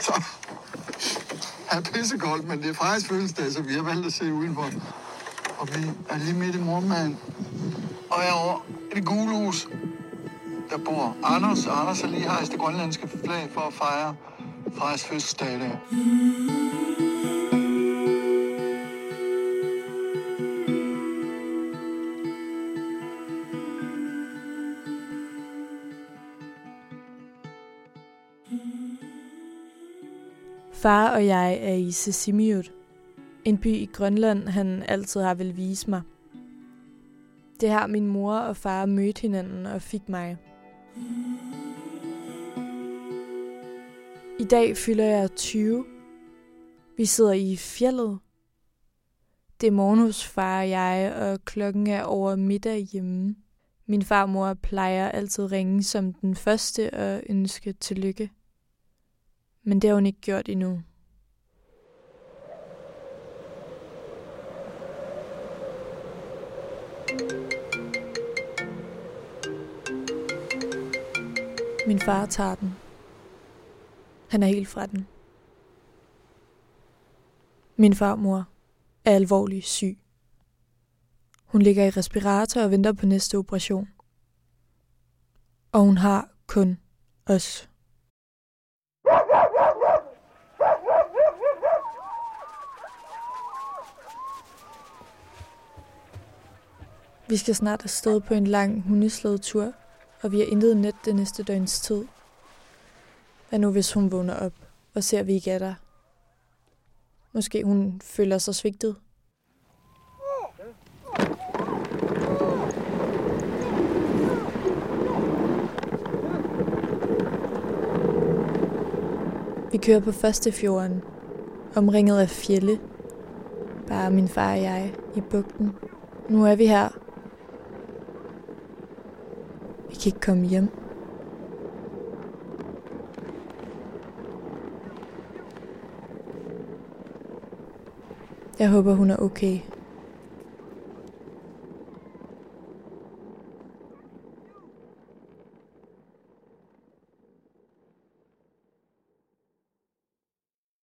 Så er pissekoldt, men det er faktisk fødselsdag, så vi har valgt at se udenfor. Og vi er lige midt i morgenmaden. Og herovre i det gule hus, der bor Anders. Og Anders har lige hejst det grønlandske flag for at fejre Frejs fødselsdag der. Far og jeg er i Sisimiut, en by i Grønland, han altid har vil vise mig. Det har min mor og far mødt hinanden og fik mig. I dag fylder jeg 20. Vi sidder i fjellet. Det er morgen hos far og jeg, og klokken er over middag hjemme. Min farmor plejer altid ringe som den første og ønske tillykke. Men det har hun ikke gjort endnu. Min far tager den. Han er helt fra den. Min farmor er alvorlig syg. Hun ligger i respirator og venter på næste operation. Og hun har kun os. Vi skal snart afsted på en lang hundeslædetur, og vi har intet net det næste døgns tid. Hvad nu, hvis hun vågner op og ser, at vi ikke er der? Måske hun føler sig svigtet. Vi kører på første fjorden, omringet af fjelle. Bare min far og jeg i bugten. Nu er vi her. Vi kan ikke komme hjem. Jeg håber, hun er okay.